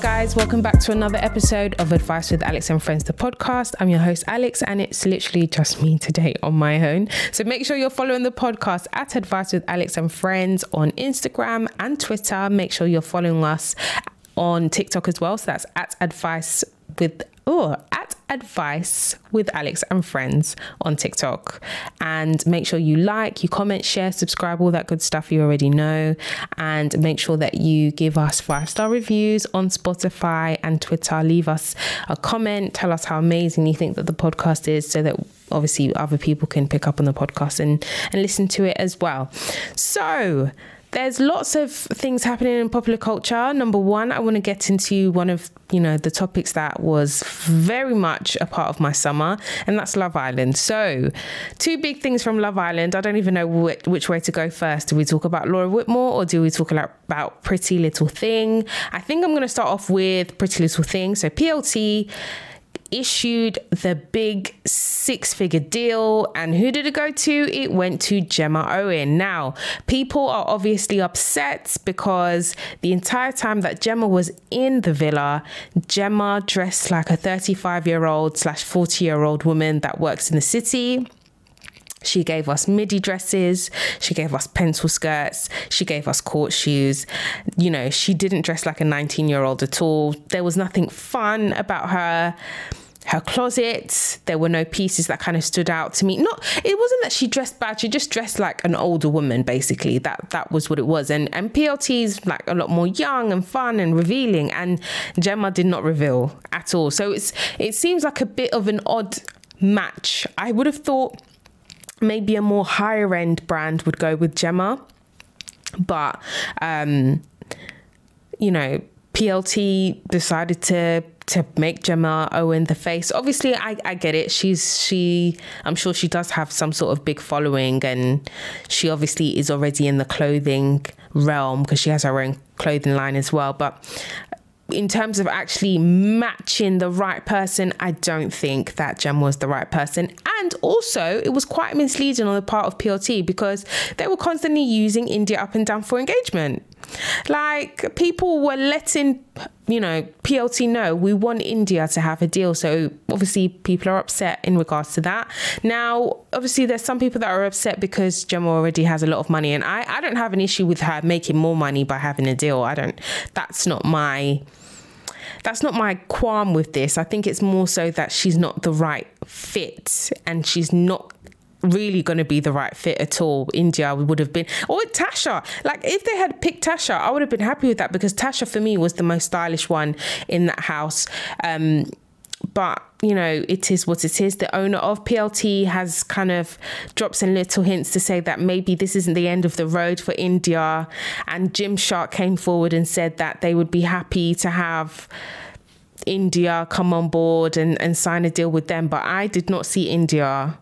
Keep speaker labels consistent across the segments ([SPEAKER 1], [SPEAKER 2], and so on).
[SPEAKER 1] guys. Welcome back to another episode of Advice with Alex and Friends, the podcast. I'm your host, Alex, and it's literally just me today on my own. So make sure you're following the podcast at Advice with Alex and Friends on Instagram and Twitter. Make sure you're following us on TikTok as well. So that's at Advice with oh at advice with alex and friends on tiktok. And make sure you like you comment share subscribe all that good stuff you already know. And make sure that you give us five star reviews on spotify and twitter. Leave us a comment. Tell us how amazing you think that the podcast is so that obviously other people can pick up on the podcast and and listen to it as well. So there's lots of things happening in popular culture. Number one, I want to get into one of you know the topics that was very much a part of my summer, and that's Love Island. So, two big things from Love Island. I don't even know which, which way to go first. Do we talk about Laura Whitmore or do we talk about Pretty Little Thing? I think I'm going to start off with Pretty Little Thing. So, PLT issued the big six figure deal. And who did it go to? It went to Gemma Owen. Now, people are obviously upset because the entire time that Gemma was in the villa, Gemma dressed like a 35 year old slash 40 year old woman that works in the city. She gave us midi dresses. She gave us pencil skirts. She gave us court shoes. You know, she didn't dress like a 19 year old at all. There was nothing fun about her her closet. There were no pieces that kind of stood out to me. Not it wasn't that she dressed bad, she just dressed like an older woman, basically. That that was what it was. And and PLT's like a lot more young and fun and revealing. And Gemma did not reveal at all. So it's it seems like a bit of an odd match. I would have thought maybe a more higher end brand would go with Gemma. But um, you know, PLT decided to to make Gemma Owen the face. Obviously, I, I get it. She's she. I'm sure she does have some sort of big following, and she obviously is already in the clothing realm because she has her own clothing line as well. But in terms of actually matching the right person, I don't think that Gem was the right person. And also, it was quite misleading on the part of PLT because they were constantly using India up and down for engagement. Like people were letting, you know, PLT know we want India to have a deal. So obviously people are upset in regards to that. Now, obviously there's some people that are upset because Gemma already has a lot of money. And I, I don't have an issue with her making more money by having a deal. I don't that's not my that's not my qualm with this. I think it's more so that she's not the right fit and she's not really going to be the right fit at all. India would have been, or Tasha. Like if they had picked Tasha, I would have been happy with that because Tasha for me was the most stylish one in that house. Um, but you know it is what it is the owner of plt has kind of dropped some little hints to say that maybe this isn't the end of the road for india and Gymshark came forward and said that they would be happy to have india come on board and, and sign a deal with them but i did not see india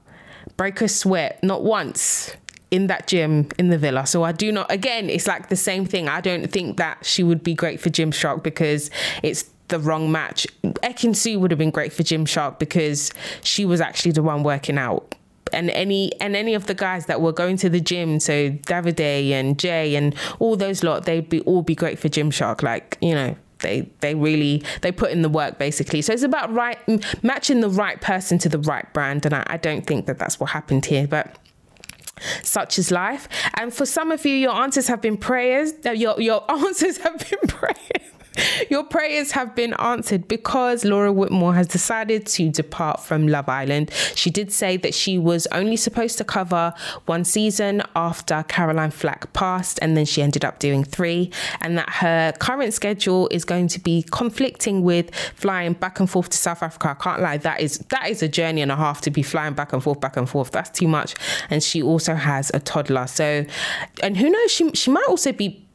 [SPEAKER 1] break a sweat, not once in that gym in the villa. So I do not, again, it's like the same thing. I don't think that she would be great for Gymshark because it's the wrong match. Ekin-Su would have been great for Gymshark because she was actually the one working out. And any and any of the guys that were going to the gym, so Davide and Jay and all those lot, they'd be all be great for Gymshark. Like you know, they they really they put in the work basically. So it's about right matching the right person to the right brand and I, I don't think that that's what happened here but such is life. And for some of you your answers have been prayers uh, your your answers have been prayers Your prayers have been answered because Laura Whitmore has decided to depart from Love Island. She did say that she was only supposed to cover one season after Caroline Flack passed, and then she ended up doing three, and that her current schedule is going to be conflicting with flying back and forth to South Africa. I can't lie, that is that is a journey and a half to be flying back and forth, back and forth. That's too much. And she also has a toddler. So, and who knows, she she might also be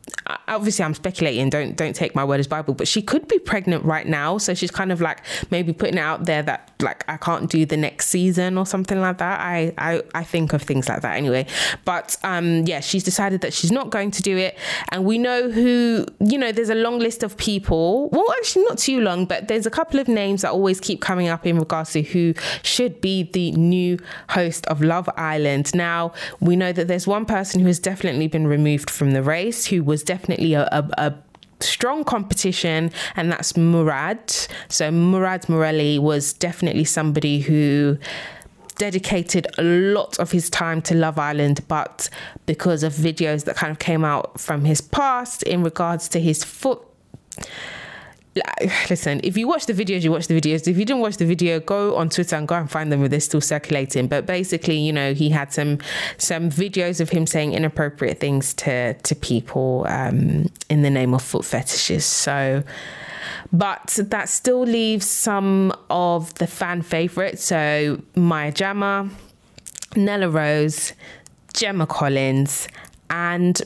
[SPEAKER 1] obviously I'm speculating. Don't don't take my word as bible but she could be pregnant right now. So she's kind of like maybe putting it out there that like I can't do the next season or something like that. I I, I think of things like that anyway. But um yeah she's decided that she's not going to do it. And we know who you know there's a long list of people. Well actually not too long but there's a couple of names that always keep coming up in regards to who should be the new host of Love Island. Now we know that there's one person who has definitely been removed from the race who was definitely a, a, a strong competition, and that's Murad. So Murad Merali was definitely somebody who dedicated a lot of his time to Love Island, but because of videos that kind of came out from his past in regards to his foot listen, if you watch the videos, you watch the videos. If you didn't watch the video, go on Twitter and go and find them if they're still circulating. But basically, you know, he had some some videos of him saying inappropriate things to to people um, in the name of foot fetishes. So but that still leaves some of the fan favorites. So Maya Jama, Nella Rose, Gemma Collins, and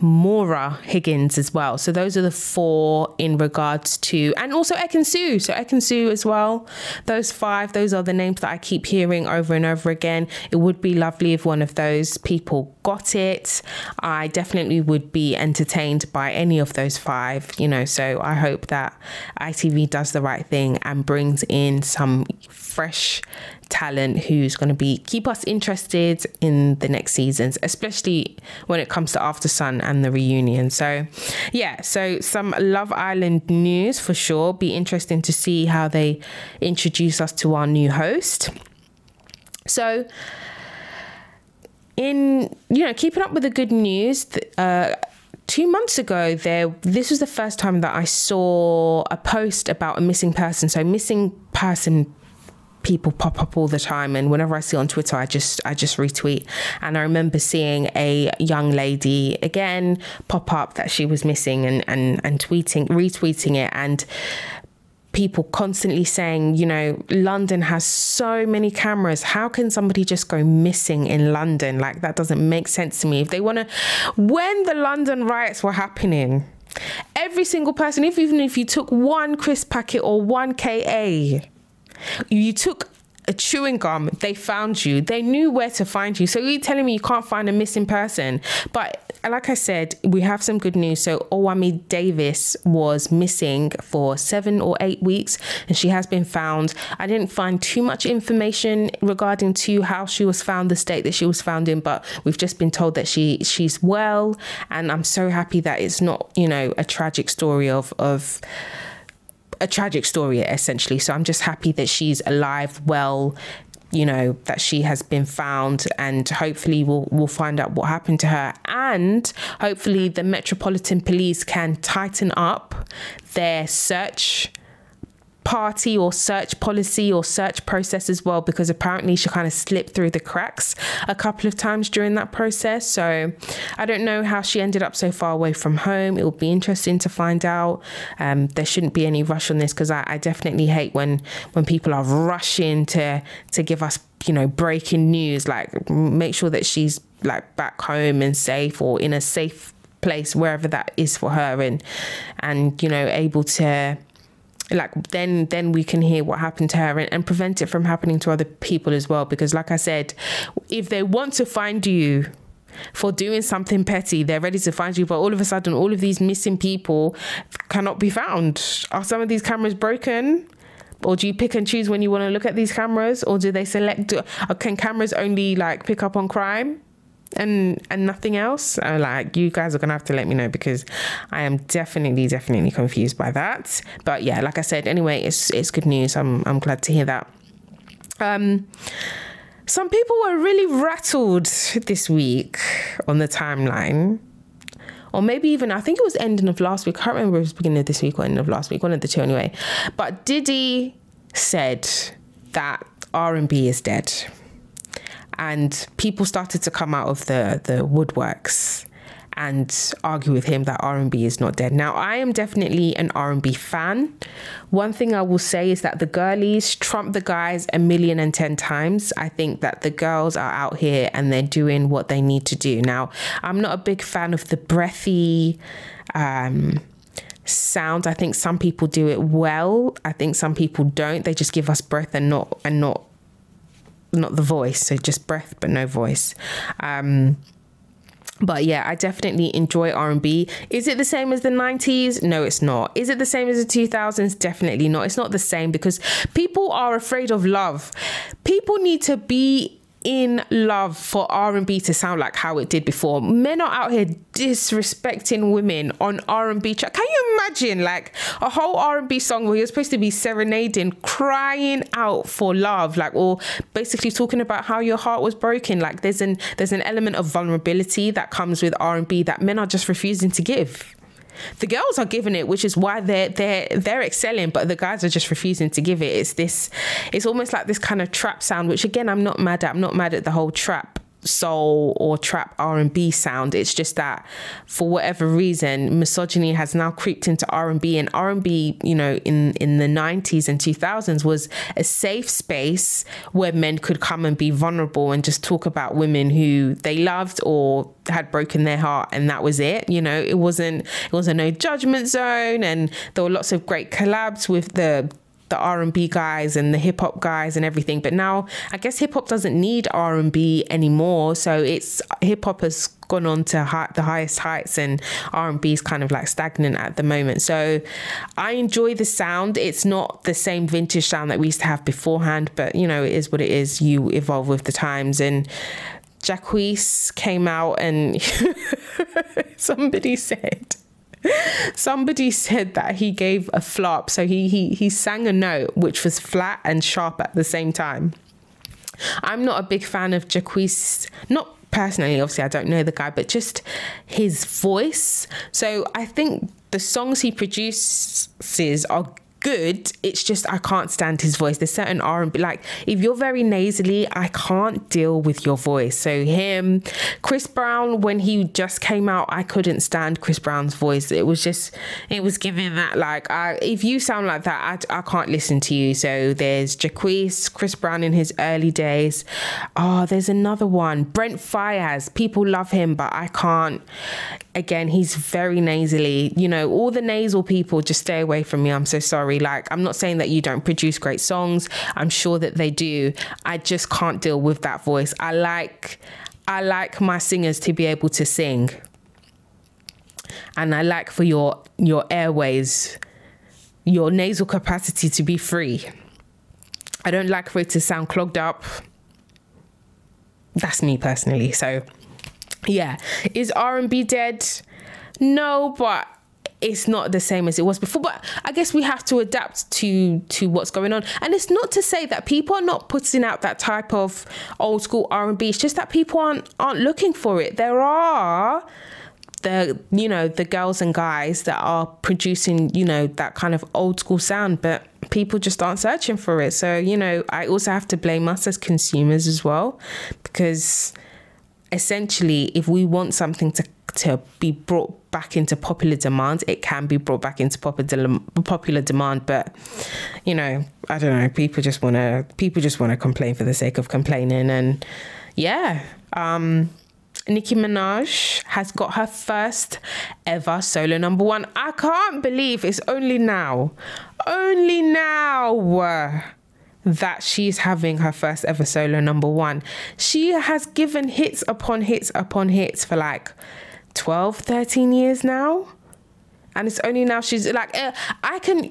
[SPEAKER 1] Maura Higgins as well. So those are the four in regards to, and also Ekin-Su. So Ekin-Su as well. Those five, those are the names that I keep hearing over and over again. It would be lovely if one of those people got it. I definitely would be entertained by any of those five, you know. So I hope that ITV does the right thing and brings in some fresh talent who's going to be keep us interested in the next seasons, especially when it comes to After Sun and the reunion. So, yeah, so some Love Island news for sure. Be interesting to see how they introduce us to our new host. So, in you know, keeping up with the good news. Uh, two months ago there this was the first time that i saw a post about a missing person so missing person people pop up all the time and whenever I see on Twitter I just I just retweet and I remember seeing a young lady again pop up that she was missing and and and tweeting retweeting it and people constantly saying, you know, London has so many cameras. How can somebody just go missing in London? Like, that doesn't make sense to me. If they want to, when the London riots were happening, every single person, if even if you took one crisp packet or one KA, you took a chewing gum, they found you. They knew where to find you. So you're telling me you can't find a missing person. But like I said, we have some good news. So Owami Davies was missing for seven or eight weeks and she has been found. I didn't find too much information regarding to how she was found, the state that she was found in, but we've just been told that she she's well. And I'm so happy that it's not, you know, a tragic story of of a tragic story essentially. So I'm just happy that she's alive, well, you know that she has been found and hopefully we'll we'll find out what happened to her and hopefully the metropolitan police can tighten up their search party or search policy or search process as well because apparently she kind of slipped through the cracks a couple of times during that process. So i don't know how she ended up so far away from home. It will be interesting to find out. Um, there shouldn't be any rush on this because I, I definitely hate when when people are rushing to to give us you know breaking news. Like make sure that she's like back home and safe or in a safe place wherever that is for her and and you know able to like then then we can hear what happened to her and, and prevent it from happening to other people as well because like i said if they want to find you for doing something petty. They're ready to find you, but all of a sudden, all of these missing people cannot be found. Are some of these cameras broken? Or do you pick and choose when you want to look at these cameras? Or do they select, or uh, can cameras only like pick up on crime? And and nothing else uh, like you guys are gonna have to let me know because i am definitely definitely confused by that. But yeah like i said anyway it's it's good news. I'm i'm glad to hear that. Um some people were really rattled this week on the timeline. Or maybe even I think it was ending of last week. I can't remember if it was beginning of this week or end of last week, one of the two anyway. But Diddy said that R and B is dead and people started to come out of the the woodworks and argue with him that R&B is not dead. Now, I am definitely an R&B fan. One thing I will say is that the girlies trump the guys a million and ten times. I think that the girls are out here and they're doing what they need to do. Now, I'm not a big fan of the breathy um, sound. I think some people do it well. I think some people don't. They just give us breath and not and not not the voice, so just breath but no voice. Um, but yeah, I definitely enjoy R&B. Is it the same as the 90s? No, it's not. Is it the same as the 2000s? Definitely not. It's not the same because people are afraid of love. People need to be in love for R&B to sound like how it did before. Men are out here disrespecting women on R&B track. Can you imagine like a whole R&B song where you're supposed to be serenading, crying out for love, like or basically talking about how your heart was broken. Like there's an there's an element of vulnerability that comes with R&B that men are just refusing to give the girls are giving it, which is why they're they're they're excelling, but the guys are just refusing to give it. It's this, it's almost like this kind of trap sound, which again I'm not mad at. I'm not mad at the whole trap soul or trap R&B sound. It's just that for whatever reason misogyny has now creeped into R&B and R&B you know in in the 90s and 2000s was a safe space where men could come and be vulnerable and just talk about women who they loved or had broken their heart and that was it. You know it wasn't it was a no judgment zone and there were lots of great collabs with the the R&B guys and the hip hop guys and everything. But now I guess hip hop doesn't need R&B anymore. So it's hip hop has gone on to high, the highest heights and R&B is kind of like stagnant at the moment. So I enjoy the sound. It's not the same vintage sound that we used to have beforehand, but you know, it is what it is. You evolve with the times and Jacquees came out and somebody said Somebody said that he gave a flop. So he, he, he sang a note which was flat and sharp at the same time. I'm not a big fan of Jacquees, not personally, obviously, I don't know the guy, but just his voice. So I think the songs he produces are good. It's just I can't stand his voice. There's certain R and B like if you're very nasally, I can't deal with your voice. So him, Chris Brown, when he just came out, I couldn't stand Chris Brown's voice. It was just it was giving that like I if you sound like that, I, I can't listen to you. So there's Jacquees, Chris Brown in his early days. Oh, there's another one, Brent Faiyaz. People love him, but I can't. Again, he's very nasally. You know, all the nasal people just stay away from me. I'm so sorry sorry. Like, I'm not saying that you don't produce great songs. I'm sure that they do. I just can't deal with that voice. I like, I like my singers to be able to sing, and I like for your your airways, your nasal capacity to be free. I don't like for it to sound clogged up. That's me personally. So, yeah, is R and B dead? No, but it's not the same as it was before but i guess we have to adapt to to what's going on. And it's not to say that people are not putting out that type of old school r&b it's just that people aren't aren't looking for it. There are the you know the girls and guys that are producing you know that kind of old school sound but people just aren't searching for it. So you know i also have to blame us as consumers as well because essentially if we want something to to be brought back into popular demand. It can be brought back into popular popular demand, but you know, I don't know. People just want to people just want to complain for the sake of complaining, and yeah. Um, Nicki Minaj has got her first ever solo number one. I can't believe it's only now, only now that she's having her first ever solo number one. She has given hits upon hits upon hits for like 12, 13 years now. And it's only now she's like, uh, I can.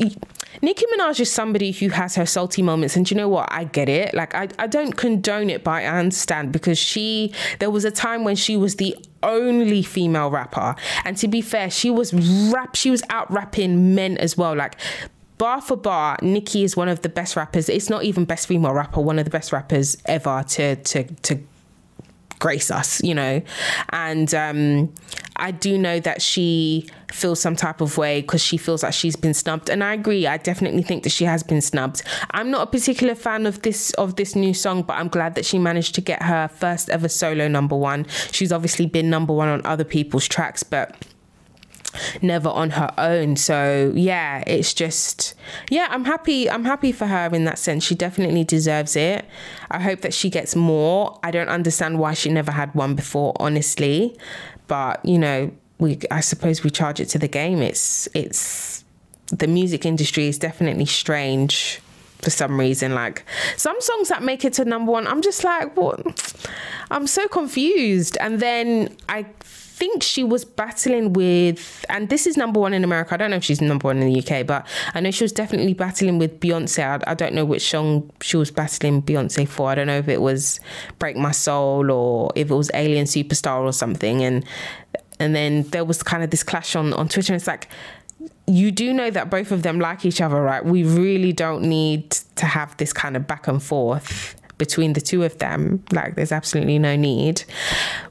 [SPEAKER 1] Nicki Minaj is somebody who has her salty moments. And you know what? I get it. Like, I, I don't condone it, but I understand because she, there was a time when she was the only female rapper. And to be fair, she was rap, she was out rapping men as well. Like, bar for bar, Nicki is one of the best rappers. It's not even best female rapper, one of the best rappers ever to to to grace us, you know. And um, I do know that she feels some type of way because she feels like she's been snubbed. And I agree. I definitely think that she has been snubbed. I'm not a particular fan of this of this new song, but I'm glad that she managed to get her first ever solo number one. She's obviously been number one on other people's tracks, but never on her own so yeah it's just yeah i'm happy i'm happy for her in that sense she definitely deserves it i hope that she gets more i don't understand why she never had one before honestly but you know we i suppose we charge it to the game it's it's the music industry is definitely strange for some reason. Like some songs that make it to number one, I'm just like, what? I'm so confused. And then I think she was battling with, and this is number one in America. I don't know if she's number one in the UK, but I know she was definitely battling with Beyonce. I, I don't know which song she was battling Beyonce for. I don't know if it was Break My Soul or if it was Alien Superstar or something. And and then there was kind of this clash on on Twitter. And it's like you do know that both of them like each other, right? We really don't need to have this kind of back and forth between the two of them. Like, there's absolutely no need.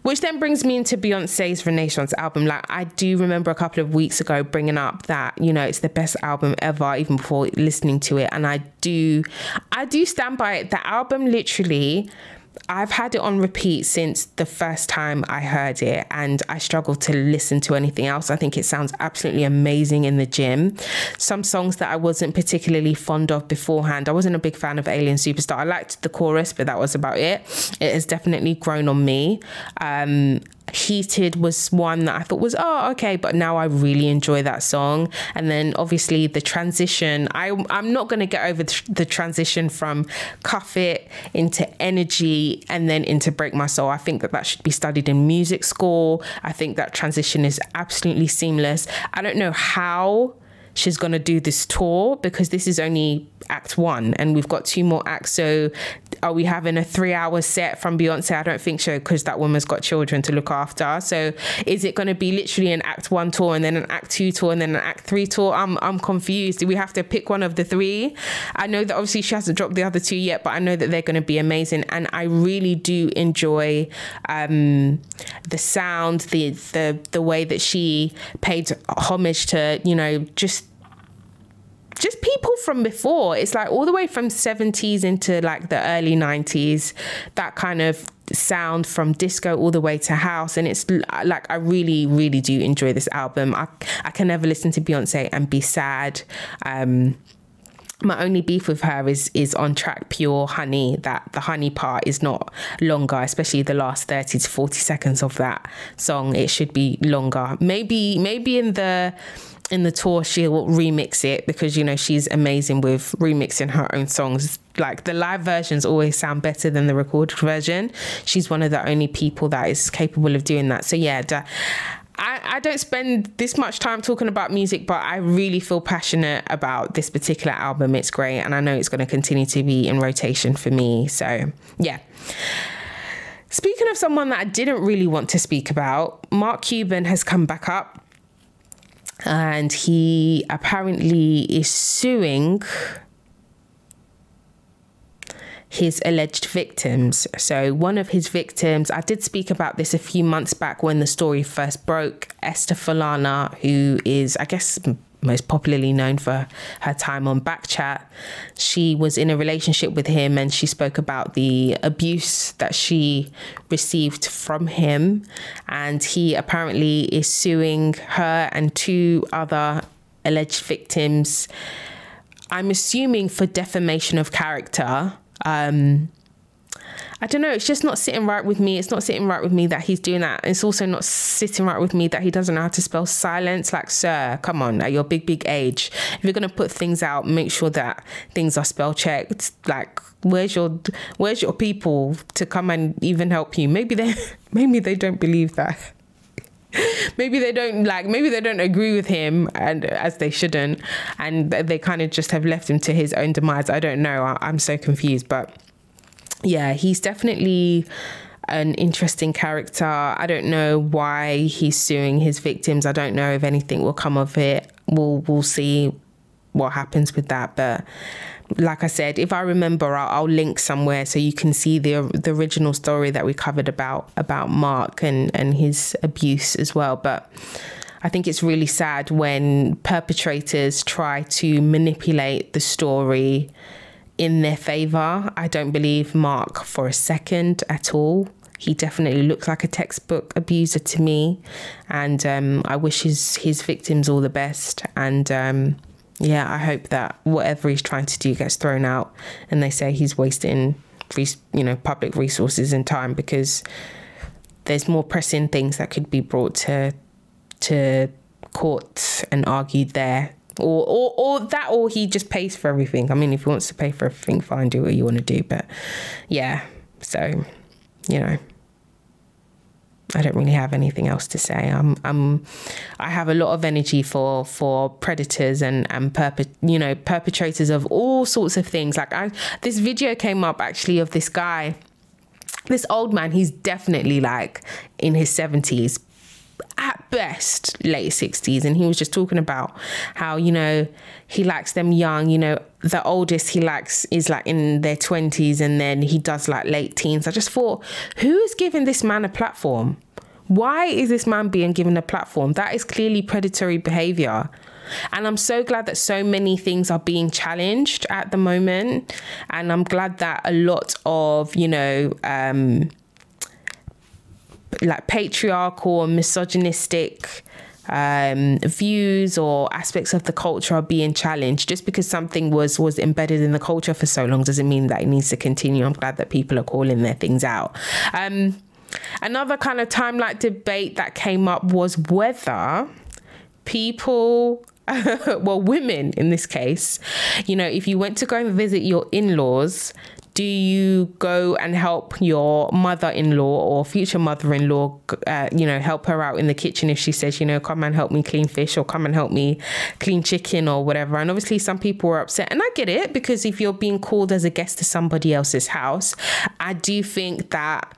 [SPEAKER 1] Which then brings me into Beyonce's Renaissance album. Like, I do remember a couple of weeks ago bringing up that, you know, it's the best album ever, even before listening to it. And I do, I do stand by it. The album literally I've had it on repeat since the first time I heard it, and I struggle to listen to anything else. I think it sounds absolutely amazing in the gym. Some songs that I wasn't particularly fond of beforehand, I wasn't a big fan of Alien Superstar. I liked the chorus, but that was about it. It has definitely grown on me. Um, Heated was one that I thought was, oh, okay, but now I really enjoy that song. And then obviously the transition, I, I'm not going to get over the transition from Cuff It into Energy and then into Break My Soul. I think that that should be studied in music school. I think that transition is absolutely seamless. I don't know how she's going to do this tour because this is only act one and we've got two more acts. So are we having a three hour set from Beyonce? I don't think so because that woman's got children to look after. So is it going to be literally an act one tour and then an act two tour and then an act three tour? I'm, I'm confused. Do we have to pick one of the three? I know that obviously she hasn't dropped the other two yet, but I know that they're going to be amazing. And I really do enjoy um, the sound, the, the, the way that she paid homage to, you know, just just people from before. It's like all the way from 70s into like the early 90s, that kind of sound from disco all the way to house. And it's like, I really, really do enjoy this album. I, I can never listen to Beyonce and be sad. Um, my only beef with her is is on track pure honey that the honey part is not longer especially the last 30 to 40 seconds of that song it should be longer maybe maybe in the in the tour she'll remix it because you know she's amazing with remixing her own songs like the live versions always sound better than the recorded version she's one of the only people that is capable of doing that so yeah I, I don't spend this much time talking about music, but I really feel passionate about this particular album. It's great, and I know it's going to continue to be in rotation for me. So, yeah. Speaking of someone that I didn't really want to speak about, Mark Cuban has come back up and he apparently is suing his alleged victims. So, one of his victims, I did speak about this a few months back when the story first broke. Esther Falana, who is, I guess, most popularly known for her time on Backchat. She was in a relationship with him and she spoke about the abuse that she received from him. And he apparently is suing her and two other alleged victims. I'm assuming for defamation of character. Um, I don't know. It's just not sitting right with me. It's not sitting right with me that he's doing that. It's also not sitting right with me that he doesn't know how to spell silence. Like, sir, come on, at your big, big age, if you're gonna put things out, make sure that things are spell checked. Like, where's your where's your people to come and even help you? Maybe they maybe they don't believe that. maybe they don't like maybe they don't agree with him and as they shouldn't and they kind of just have left him to his own demise i don't know i'm so confused but yeah, he's definitely an interesting character. I don't know why he's suing his victims. I don't know if anything will come of it. We'll we'll see what happens with that. But like I said, if I remember, I'll, I'll, link somewhere so you can see the the original story that we covered about about Mark and and his abuse as well. But I think it's really sad when perpetrators try to manipulate the story in their favor. I don't believe Mark for a second at all. He definitely looks like a textbook abuser to me, and um, I wish his his victims all the best. And um, yeah, I hope that whatever he's trying to do gets thrown out, and they say he's wasting, you know, public resources and time because there's more pressing things that could be brought to to court and argued there or, or or that or he just pays for everything i mean if he wants to pay for everything fine do what you want to do but yeah so you know I don't really have anything else to say. I'm, I'm, I have a lot of energy for for predators and and perpet, you know, perpetrators of all sorts of things. Like I, this video came up actually of this guy, this old man. He's definitely like in his seventies, best late 60s and he was just talking about how you know he likes them young you know the oldest he likes is like in their 20s and then he does like late teens. I just thought who is giving this man a platform? Why is this man being given a platform? That is clearly predatory behavior. And I'm so glad that so many things are being challenged at the moment. And I'm glad that a lot of, you know, um, like patriarchal and misogynistic um, views or aspects of the culture are being challenged. Just because something was was embedded in the culture for so long doesn't mean that it needs to continue. I'm glad that people are calling their things out. Um, another kind of time like debate that came up was whether people well women in this case you know if you went to go and visit your in-laws do you go and help your mother-in-law or future mother-in-law uh, you know help her out in the kitchen if she says you know come and help me clean fish or come and help me clean chicken or whatever? And obviously some people are upset and i get it because if you're being called as a guest to somebody else's house i do think that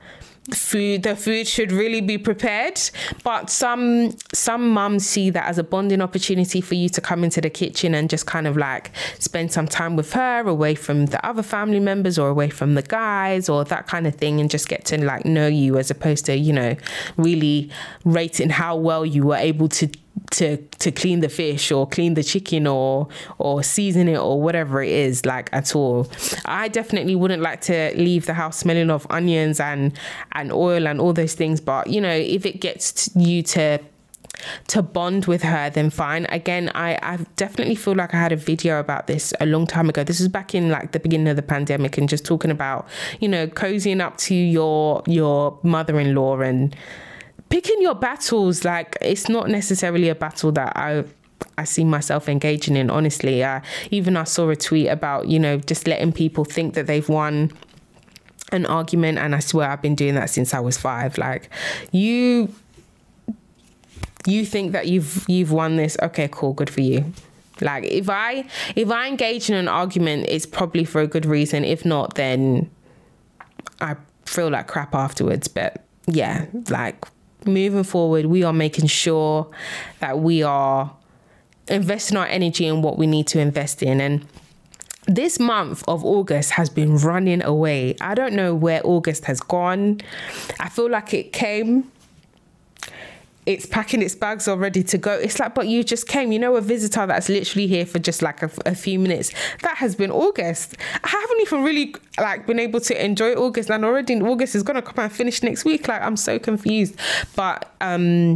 [SPEAKER 1] food the food should really be prepared but some some mums see that as a bonding opportunity for you to come into the kitchen and just kind of like spend some time with her away from the other family members or away from the guys or that kind of thing and just get to like know you as opposed to you know really rating how well you were able to to to clean the fish or clean the chicken or or season it or whatever it is like at all i definitely wouldn't like to leave the house smelling of onions and and oil and all those things but you know if it gets you to to bond with her, then fine. Again, I, I definitely feel like I had a video about this a long time ago. This was back in like the beginning of the pandemic and just talking about, you know, cozying up to your your mother-in-law and picking your battles like it's not necessarily a battle that I I see myself engaging in honestly. Uh, even I saw a tweet about you know just letting people think that they've won an argument and I swear I've been doing that since I was 5 like you you think that you've you've won this? Okay cool good for you. Like if I if I engage in an argument it's probably for a good reason. If not then I feel like crap afterwards. But yeah like moving forward, we are making sure that we are investing our energy in what we need to invest in. And this month of August has been running away. I don't know where August has gone. I feel like it came it's packing its bags all ready to go. It's like, but you just came, you know, a visitor that's literally here for just like a, a, few minutes. That has been August. I haven't even really like been able to enjoy August, and already August is gonna come and finish next week. Like I'm so confused, but um.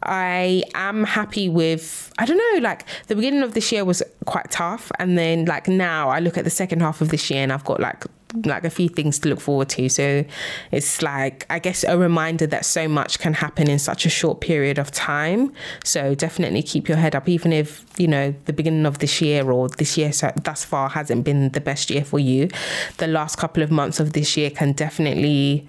[SPEAKER 1] I am happy with I don't know like the beginning of this year was quite tough and then like now I look at the second half of this year and I've got like like a few things to look forward to. So it's like, I guess, a reminder that so much can happen in such a short period of time. So definitely keep your head up, even if, you know, the beginning of this year or this year so thus far hasn't been the best year for you. The last couple of months of this year can definitely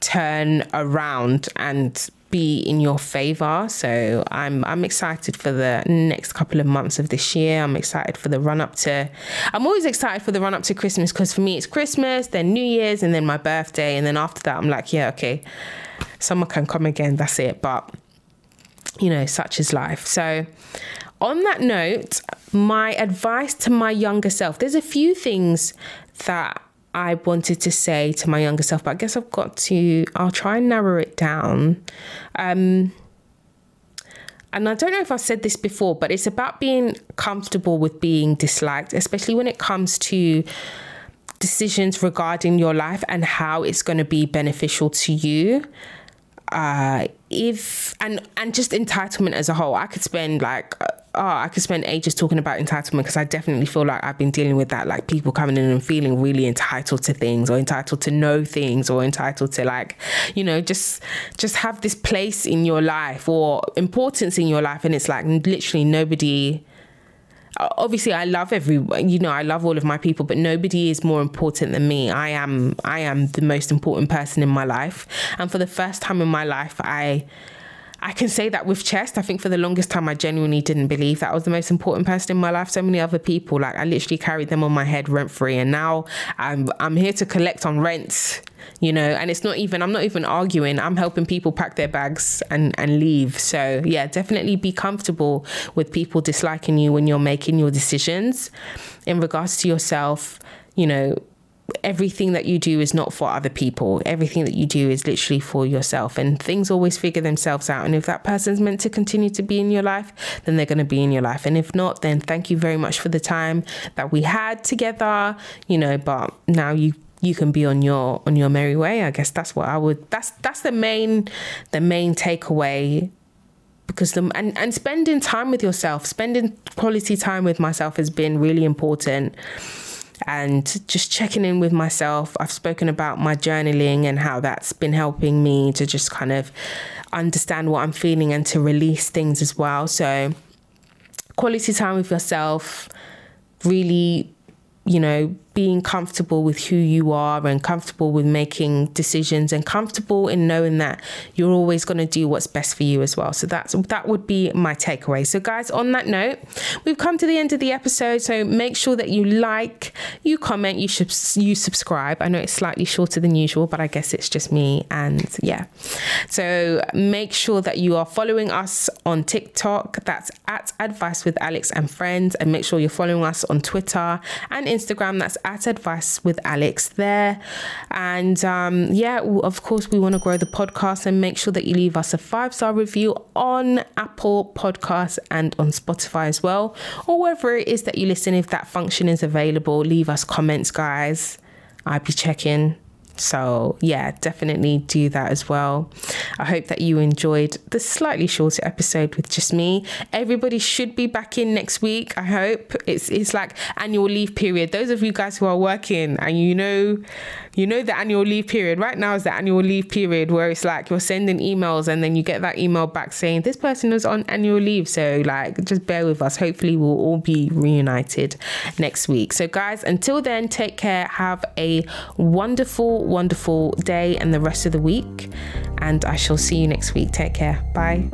[SPEAKER 1] turn around and be in your favor. So I'm I'm excited for the next couple of months of this year. I'm excited for the run up to I'm always excited for the run up to Christmas because for me it's Christmas, then New Year's and then my birthday and then after that I'm like, yeah, okay. Summer can come again, that's it. But you know, such is life. So on that note, my advice to my younger self, there's a few things that I wanted to say to my younger self, but I guess I've got to, I'll try and narrow it down. Um, and I don't know if I've said this before, but it's about being comfortable with being disliked, especially when it comes to decisions regarding your life and how it's going to be beneficial to you. Uh, if and and just entitlement as a whole, I could spend like oh, I could spend ages talking about entitlement because I definitely feel like I've been dealing with that. Like people coming in and feeling really entitled to things or entitled to know things or entitled to like, you know, just just have this place in your life or importance in your life. And it's like literally nobody obviously I love everyone, you know, I love all of my people, but nobody is more important than me. I am I am the most important person in my life. And for the first time in my life, I I can say that with chest. I think for the longest time, I genuinely didn't believe that I was the most important person in my life. So many other people, like I literally carried them on my head rent free, and now I'm I'm here to collect on rents. You know, and it's not even I'm not even arguing. I'm helping people pack their bags and and leave. So yeah, definitely be comfortable with people disliking you when you're making your decisions in regards to yourself. You know, everything that you do is not for other people. Everything that you do is literally for yourself. And things always figure themselves out. And if that person's meant to continue to be in your life, then they're going to be in your life. And if not, then thank you very much for the time that we had together, you know, but now you you can be on your on your merry way. I guess that's what I would that's that's the main the main takeaway because the and, and spending time with yourself, spending quality time with myself has been really important and just checking in with myself. I've spoken about my journaling and how that's been helping me to just kind of understand what I'm feeling and to release things as well. So, quality time with yourself, really, you know, being comfortable with who you are and comfortable with making decisions and comfortable in knowing that you're always going to do what's best for you as well. So that's that would be my takeaway. So guys, on that note, we've come to the end of the episode. So make sure that you like, you comment, you should you subscribe. I know it's slightly shorter than usual, but I guess it's just me and yeah. So make sure that you are following us on TikTok. That's at Advice with Alex and Friends, and make sure you're following us on Twitter and Instagram. That's at Advice with Alex there. And um, yeah, of course, we want to grow the podcast and make sure that you leave us a five star review on Apple Podcasts and on Spotify as well, or wherever it is that you listen. If that function is available, leave us comments, guys. I'll be checking. So, yeah, definitely do that as well. I hope that you enjoyed the slightly shorter episode with just me. Everybody should be back in next week. I hope it's it's like annual leave period. Those of you guys who are working and you know you know the annual leave period. Right now is the annual leave period where it's like you're sending emails and then you get that email back saying this person was on annual leave. So like just bear with us. Hopefully we'll all be reunited next week. So guys, until then, take care. Have a wonderful, wonderful day and the rest of the week. And I shall see you next week. Take care. Bye.